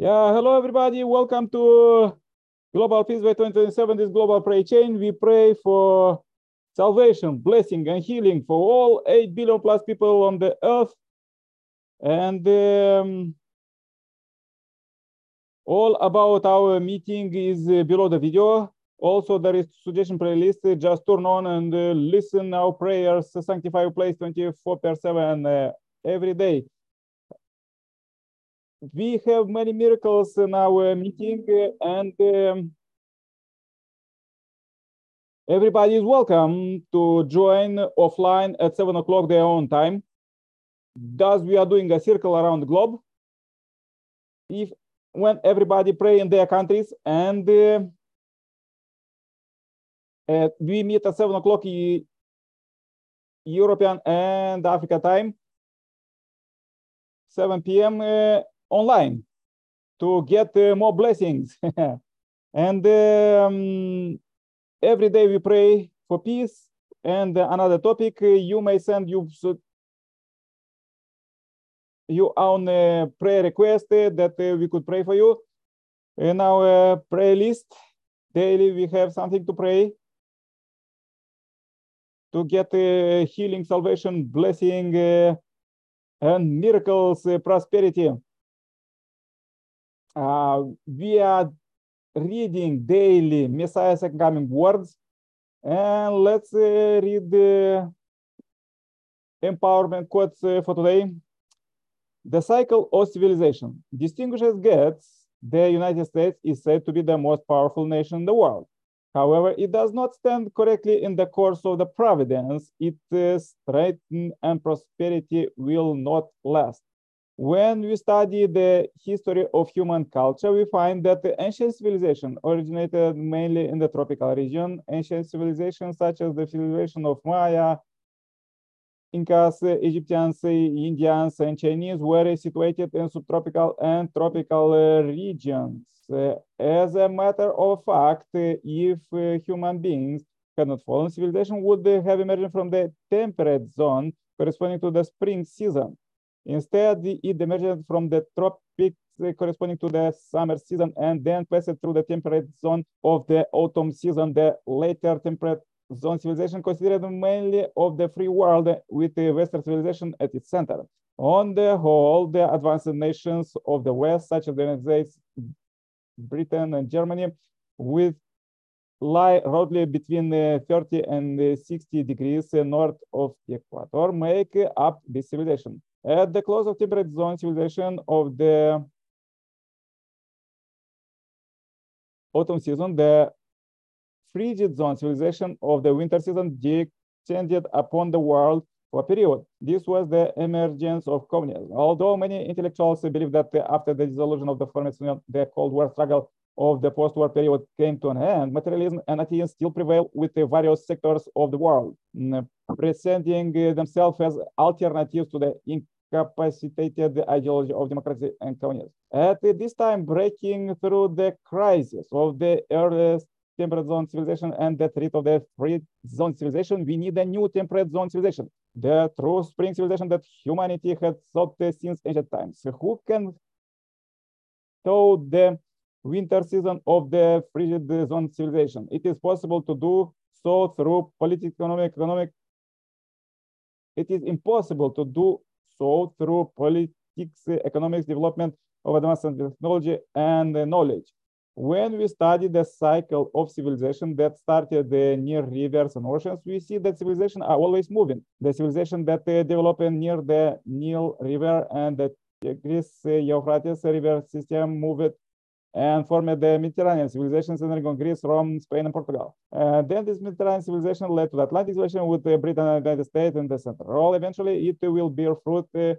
Yeah, hello everybody. Welcome to Global Peace by 2027. This global prayer chain. We pray for salvation, blessing, and healing for all 8 billion plus people on the earth. And um, all about our meeting is uh, below the video. Also, there is suggestion playlist. Just turn on and uh, listen our prayers, sanctify your place 24 per 7 uh, every day we have many miracles in our meeting and um, everybody is welcome to join offline at seven o'clock their own time. Thus, we are doing a circle around the globe. If when everybody pray in their countries and uh, we meet at seven o'clock European and Africa time, 7 p.m. Uh, online to get uh, more blessings. and um, every day we pray for peace. And another topic, uh, you may send you your own uh, prayer request that we could pray for you. In our prayer list, daily we have something to pray to get healing, salvation, blessing, and miracles, prosperity uh, we are reading daily Messiah's coming words. And let's uh, read the empowerment quotes uh, for today. The cycle of civilization distinguishes Gates. The United States is said to be the most powerful nation in the world. However, it does not stand correctly in the course of the providence. Its uh, strength and prosperity will not last. When we study the history of human culture, we find that the ancient civilization originated mainly in the tropical region. Ancient civilizations such as the civilization of Maya, Incas, Egyptians, Indians, and Chinese were situated in subtropical and tropical uh, regions. As a matter of fact, if uh, human beings had not fallen, civilization would have emerged from the temperate zone corresponding to the spring season. Instead, it emerged from the tropics corresponding to the summer season and then passed through the temperate zone of the autumn season. The later temperate zone civilization considered mainly of the free world with the Western civilization at its center. On the whole, the advanced nations of the West, such as the United States, Britain, and Germany, with lie roughly between uh, 30 and uh, 60 degrees uh, north of the equator, make up this civilization. At the close of temperate zone civilization of the autumn season, the frigid zone civilization of the winter season descended upon the world for a period. This was the emergence of communism. Although many intellectuals believe that after the dissolution of the former Soviet Union, the Cold War struggle of the post-war period came to an end, materialism and atheism still prevail with the various sectors of the world, mm, presenting themselves as alternatives to the incapacitated ideology of democracy and communism. At this time, breaking through the crisis of the earliest temperate zone civilization and the threat of the free zone civilization, we need a new temperate zone civilization, the true spring civilization that humanity had sought since ancient times. Who can show the winter season of the frigid zone civilization. It is possible to do so through political, economic, economic. It is impossible to do so through politics, economics, development of advanced technology and knowledge. When we study the cycle of civilization that started the near rivers and oceans, we see that civilizations are always moving. The civilization that uh, developed near the Nile River and the Tigris Euphrates River system moved and formed the Mediterranean civilization centering on Greece, Rome, Spain, and Portugal. Uh, then this Mediterranean civilization led to the Atlantic civilization with uh, Britain and the United States in the center. All eventually, it will bear fruit uh,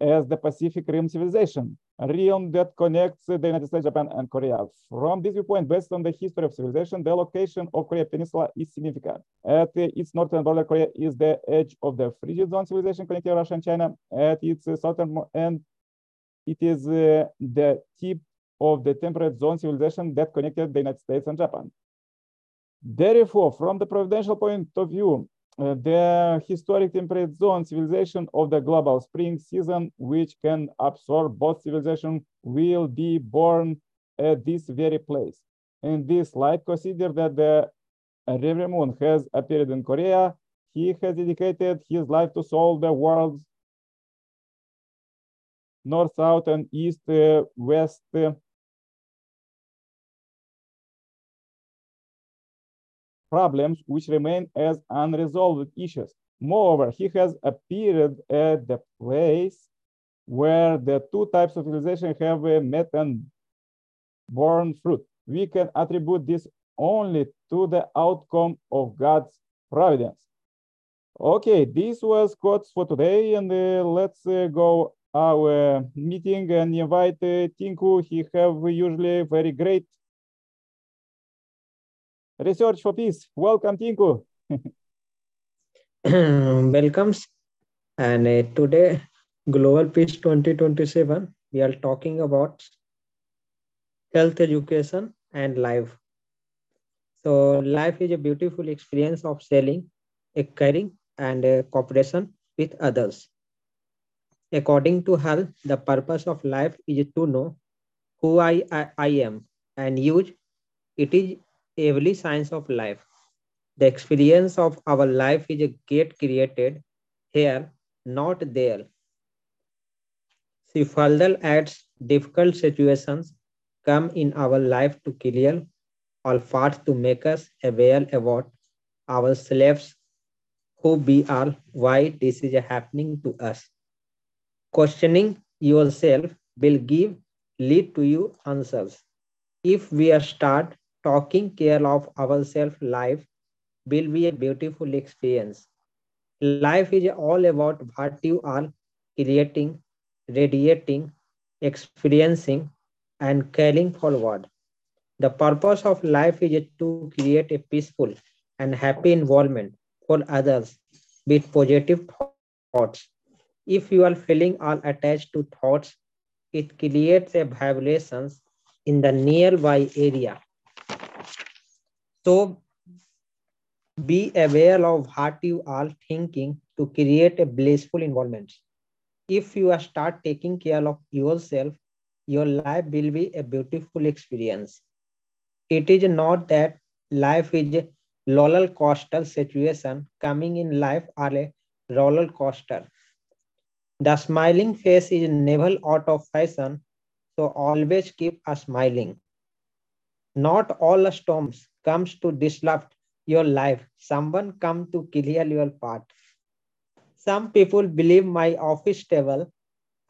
as the Pacific Rim civilization, a realm that connects the United States, Japan, and Korea. From this viewpoint, based on the history of civilization, the location of Korea Peninsula is significant. At its northern border, Korea is the edge of the frigid zone civilization connecting Russia and China. At its southern end, it is uh, the tip of the temperate zone civilization that connected the United States and Japan. Therefore, from the providential point of view, uh, the historic temperate zone civilization of the global spring season, which can absorb both civilizations, will be born at this very place. In this light, consider that the Reverend Moon has appeared in Korea. He has dedicated his life to solve the world's north, south, and east, uh, west uh, problems which remain as unresolved issues. Moreover, he has appeared at the place where the two types of civilization have met and borne fruit. We can attribute this only to the outcome of God's providence. Okay, this was quotes for today, and uh, let's uh, go our meeting and invite uh, Tinku. He have usually very great Research for Peace. Welcome, Tinku. Welcomes. And uh, today, Global Peace 2027, we are talking about health education and life. So life is a beautiful experience of selling, a caring, and a cooperation with others. According to Hall, the purpose of life is to know who I, I, I am and use it is every science of life. The experience of our life is a gate created here, not there. She further adds difficult situations come in our life to clear all paths to make us aware about ourselves, who we are, why this is happening to us. Questioning yourself will give lead to you answers. If we are start taking care of ourselves life will be a beautiful experience. Life is all about what you are creating radiating experiencing and carrying forward the purpose of life is to create a peaceful and happy environment for others with positive thoughts. If you are feeling all attached to thoughts it creates a vibrations in the nearby area so be aware of what you are thinking to create a blissful environment. If you start taking care of yourself, your life will be a beautiful experience. It is not that life is a roller coaster situation coming in life are a roller coaster. The smiling face is never out of fashion, so always keep a smiling. Not all storms comes to disrupt your life. Someone come to clear your path. Some people believe my office table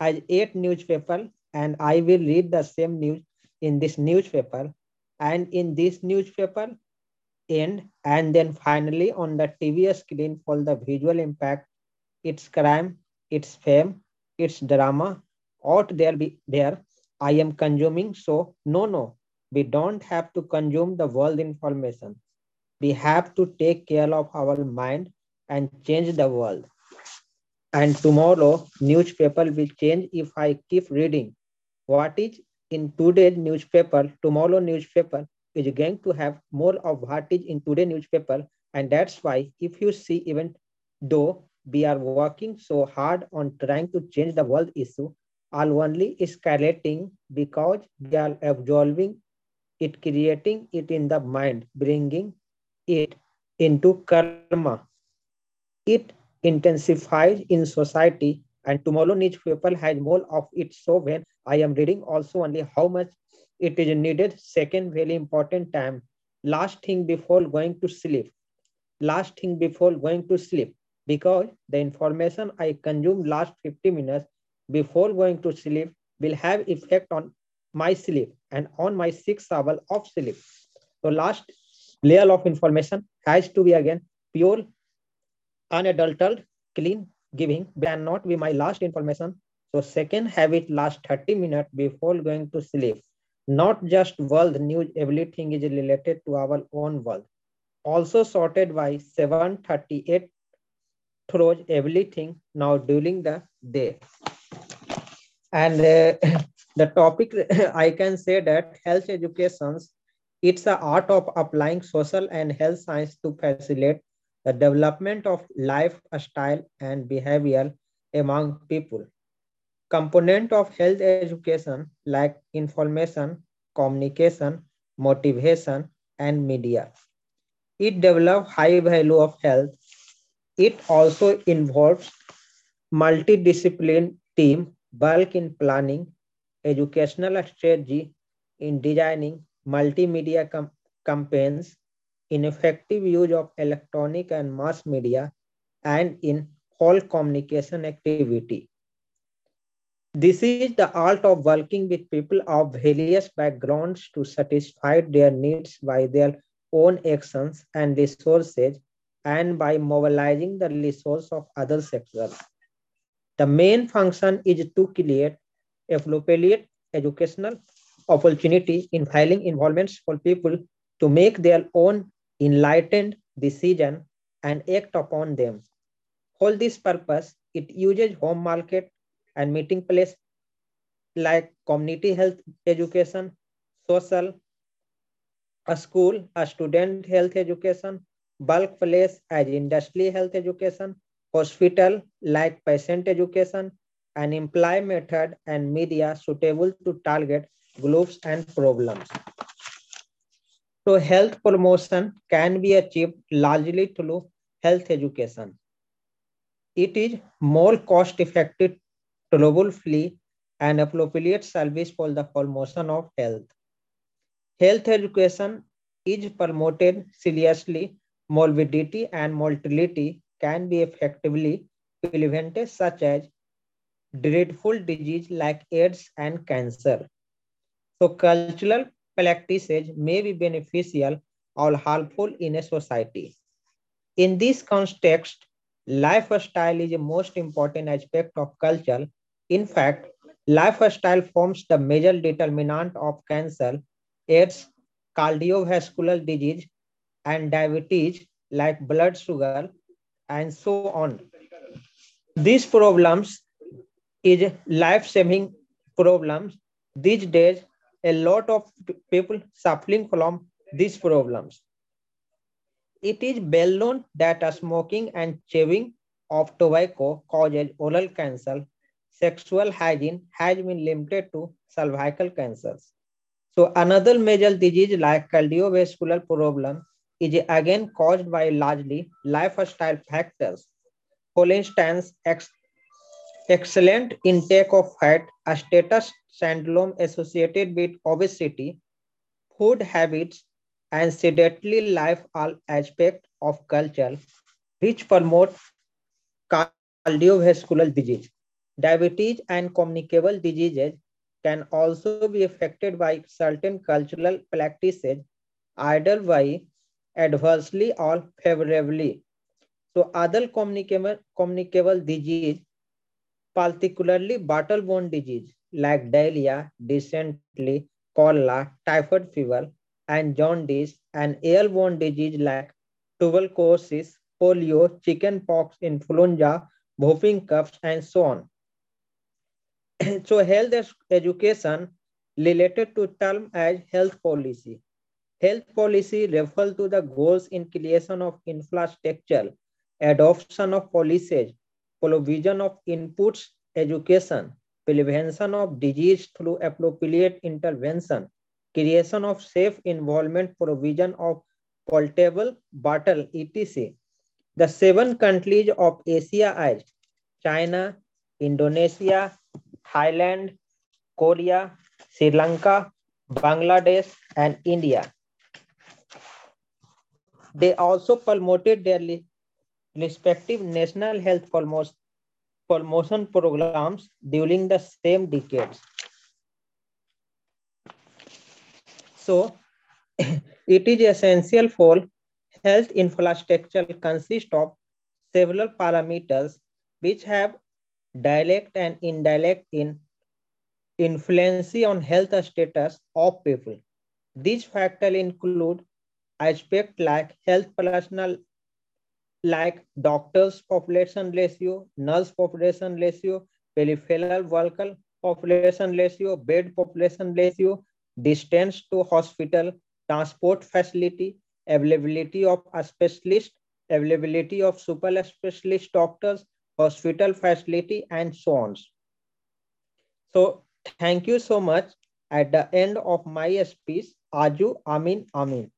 has eight newspaper and I will read the same news in this newspaper and in this newspaper end and then finally on the TV screen for the visual impact, its crime, its fame, its drama, ought there be there. I am consuming. So no, no, we don't have to consume the world information. We have to take care of our mind and change the world. And tomorrow, newspaper will change if I keep reading. What is in today's newspaper, tomorrow newspaper is going to have more of what is in today's newspaper. And that's why if you see even though we are working so hard on trying to change the world issue, all only is escalating because we are absorbing it creating it in the mind, bringing it into karma. It intensifies in society and tomorrow newspaper has more of it. So when I am reading also only how much it is needed, second very important time, last thing before going to sleep, last thing before going to sleep, because the information I consume last 50 minutes before going to sleep will have effect on my sleep and on my sixth hour of sleep. So last layer of information has to be again pure, unadulterated, clean, giving, but not be my last information. So second habit last 30 minutes before going to sleep. Not just world news, everything is related to our own world. Also sorted by 738 throws everything now during the day. And uh, the topic i can say that health education it's the art of applying social and health science to facilitate the development of lifestyle and behavior among people. Component of health education like information, communication, motivation, and media. It develops high value of health. It also involves multidiscipline team, bulk in planning, educational strategy in designing multimedia campaigns, in effective use of electronic and mass media, and in whole communication activity. This is the art of working with people of various backgrounds to satisfy their needs by their own actions and resources and by mobilizing the resource of other sectors. The main function is to create appropriate educational opportunity in filing involvements for people to make their own enlightened decision and act upon them. For this purpose, it uses home market and meeting place like community health education, social, a school, a student health education, bulk place as industry health education, hospital like patient education, and imply method and media suitable to target groups and problems. So health promotion can be achieved largely through health education. It is more cost effective trouble-free and appropriate service for the promotion of health. Health education is promoted seriously, morbidity and mortality can be effectively prevented such as dreadful disease like AIDS and cancer. So cultural practices may be beneficial or harmful in a society. In this context, lifestyle is the most important aspect of culture. In fact, lifestyle forms the major determinant of cancer, AIDS, cardiovascular disease, and diabetes like blood sugar, and so on. These problems is life-saving problems. These days, a lot of people suffering from these problems. It is well known that smoking and chewing of tobacco causes oral cancer. Sexual hygiene has been limited to cervical cancers. So another major disease like cardiovascular problem is again caused by largely lifestyle factors. For instance, ex excellent intake of fat, a status syndrome associated with obesity, food habits, and sedentary life all aspects of culture which promote cardiovascular disease. Diabetes and communicable diseases can also be affected by certain cultural practices, either by adversely or favorably. So other communicable, communicable disease, particularly bottle-borne disease like diarrhea, dysentery, cholera, typhoid fever, and jaundice, and airborne disease like tuberculosis, polio, chickenpox, influenza, whooping cough, and so on. so health education related to term as health policy. Health policy refers to the goals in creation of infrastructure, adoption of policies, provision of inputs, education, prevention of disease through appropriate intervention, creation of safe environment, provision of portable bottle, etc. The seven countries of Asia are China, Indonesia, Thailand, Korea, Sri Lanka, Bangladesh, and India. They also promoted their respective national health promotion programs during the same decades. So, it is essential for health infrastructure consist of several parameters which have direct and indirect in influence on health status of people. These factors include aspects like health personnel like doctors population ratio, nurse population ratio, peripheral worker population ratio, bed population ratio, distance to hospital, transport facility, availability of a specialist, availability of super specialist doctors, hospital facility, and so on. So thank you so much. At the end of my speech, Aju Amin Amin.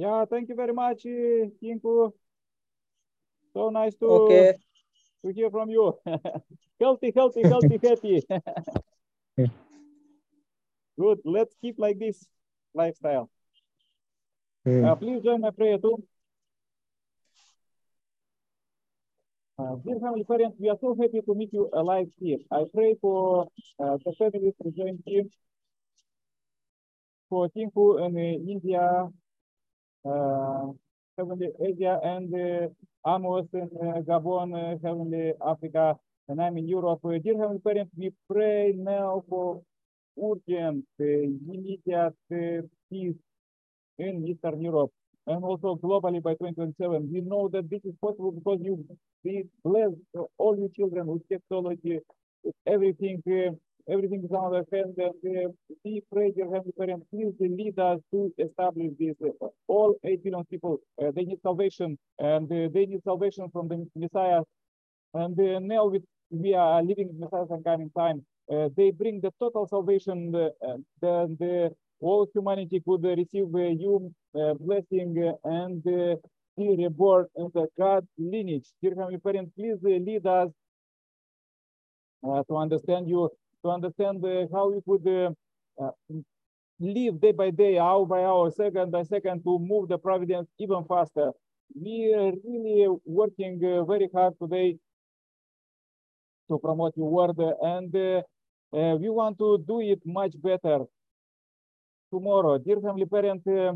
Yeah, thank you very much, Tinku. So nice to, okay. to hear from you. healthy, healthy, healthy, happy. Good. Let's keep like this lifestyle. Mm. Uh, please join my prayer too. Uh, dear Heavenly Parents, we are so happy to meet you alive here. I pray for uh, the families to join here, for Tinku in India, uh, Heavenly Asia, and uh, Amos in uh, Gabon, uh, Heavenly Africa, and I'm in Europe. Uh, dear Heavenly Parents, we pray now for urgent, uh, immediate uh, peace in Eastern Europe and also globally by 2027. We know that this is possible because you bless all your children with technology, with everything, uh, everything is on their hand. And uh, Heavenly Parents, please lead us to establish this. Uh, all 8 billion people, uh, they need salvation, and uh, they need salvation from the Messiah. And uh, now with, we are living in Messiah's coming time. they bring the total salvation, the, the all humanity could receive you blessing and be reborn in the God lineage. Dear Heavenly Parent, please lead us uh, to understand you, to understand uh, how we could uh, live day by day, hour by hour, second by second to move the providence even faster. We are really working very hard today to promote your word and we want to do it much better tomorrow. Dear family Parent, uh,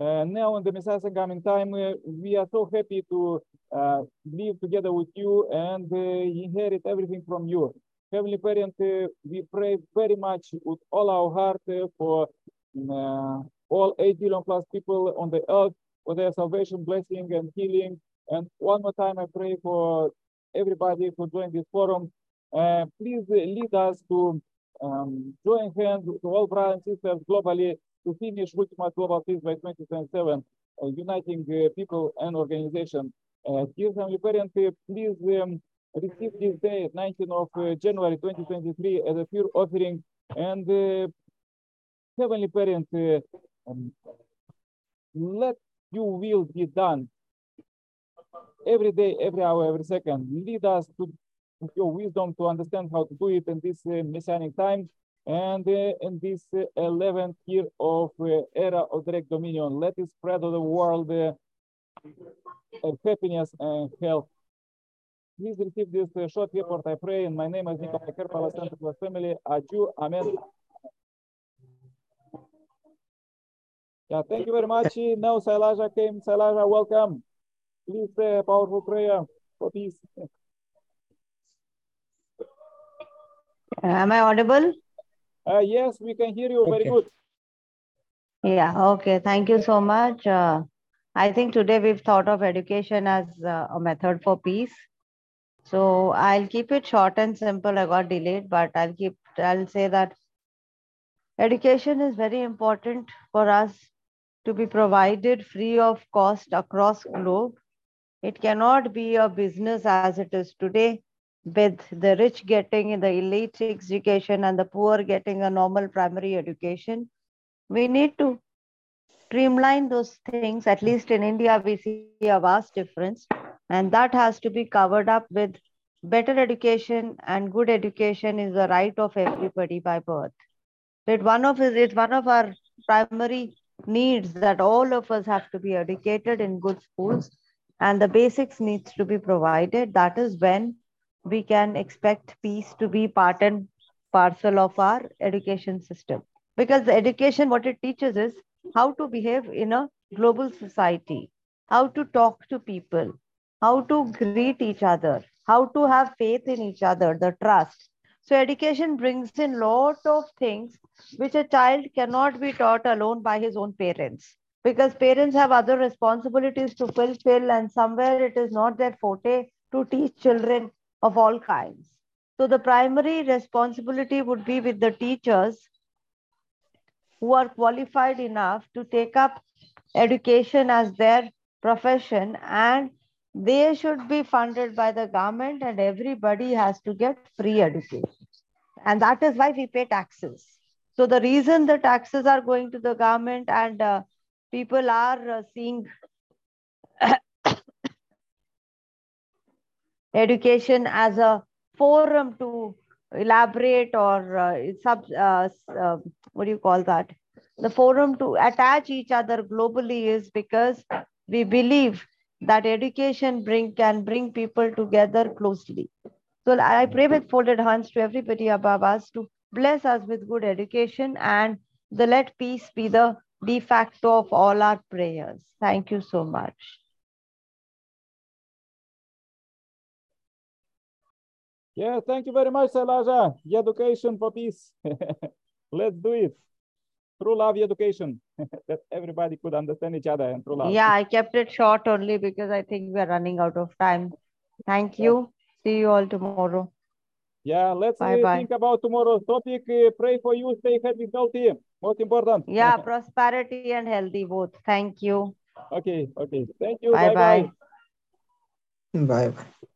uh, now in the Messiah coming time, uh, we are so happy to live together with you and inherit everything from you. Heavenly Parent, we pray very much with all our heart for all 8 billion plus people on the earth for their salvation, blessing, and healing. And one more time, I pray for everybody who joined this forum. Uh, please lead us to um, join hands to all brothers and sisters globally to finish Ultima Global Peace by 2027, uh, uniting uh, people and organizations. Uh, dear Heavenly Parent, please um, receive this day, 19th of uh, January 2023, as a pure offering. And uh, Heavenly Parent, uh, um, let your will be done every day, every hour, every second. Lead us to your wisdom to understand how to do it in this uh, messianic time and uh, in this uh, 11th year of uh, era of direct dominion. Let it spread to the world uh, happiness and health. Please receive this uh, short report, I pray, in my name is Nikolai Kerpala, Santa Claus family, Aju, Amen. Yeah, thank you very much. Now Sailaja came. Sailaja, welcome. Please say a powerful prayer for peace. Am I audible? Uh, yes, we can hear you okay. very good. Yeah, okay. Thank you so much. Uh, I think today we've thought of education as uh, a method for peace. So I'll keep it short and simple. I got delayed, but I'll keep, I'll say that education is very important for us to be provided free of cost across globe. It cannot be a business as it is today with the rich getting the elite education and the poor getting a normal primary education. We need to streamline those things. At least in India, we see a vast difference. And that has to be covered up with better education and good education is the right of everybody by birth. It one of it's one of our primary needs that all of us have to be educated in good schools and the basics needs to be provided. That is when we can expect peace to be part and parcel of our education system. Because the education, what it teaches is how to behave in a global society, how to talk to people, how to greet each other, how to have faith in each other, the trust. So education brings in lot of things which a child cannot be taught alone by his own parents because parents have other responsibilities to fulfill and somewhere it is not their forte to teach children of all kinds. So the primary responsibility would be with the teachers who are qualified enough to take up education as their profession and they should be funded by the government and everybody has to get free education. And that is why we pay taxes. So the reason the taxes are going to the government and uh, people are uh, seeing education as a forum to elaborate or uh, sub, uh, uh, what do you call that? The forum to attach each other globally is because we believe that education bring can bring people together closely. So I pray with folded hands to everybody above us to bless us with good education and the let peace be the de facto of all our prayers. Thank you so much. Yeah, thank you very much, Elijah. Education for peace. Let's do it. Through love education, that everybody could understand each other and through love. Yeah, I kept it short only because I think we are running out of time. Thank you. See you all tomorrow. Yeah, let's Bye uh, bye. think about tomorrow's topic. Uh, pray for you, stay happy, healthy. Most important. Yeah, prosperity and healthy both. Thank you. okay, okay. Thank you. Bye-bye. bye. Bye bye.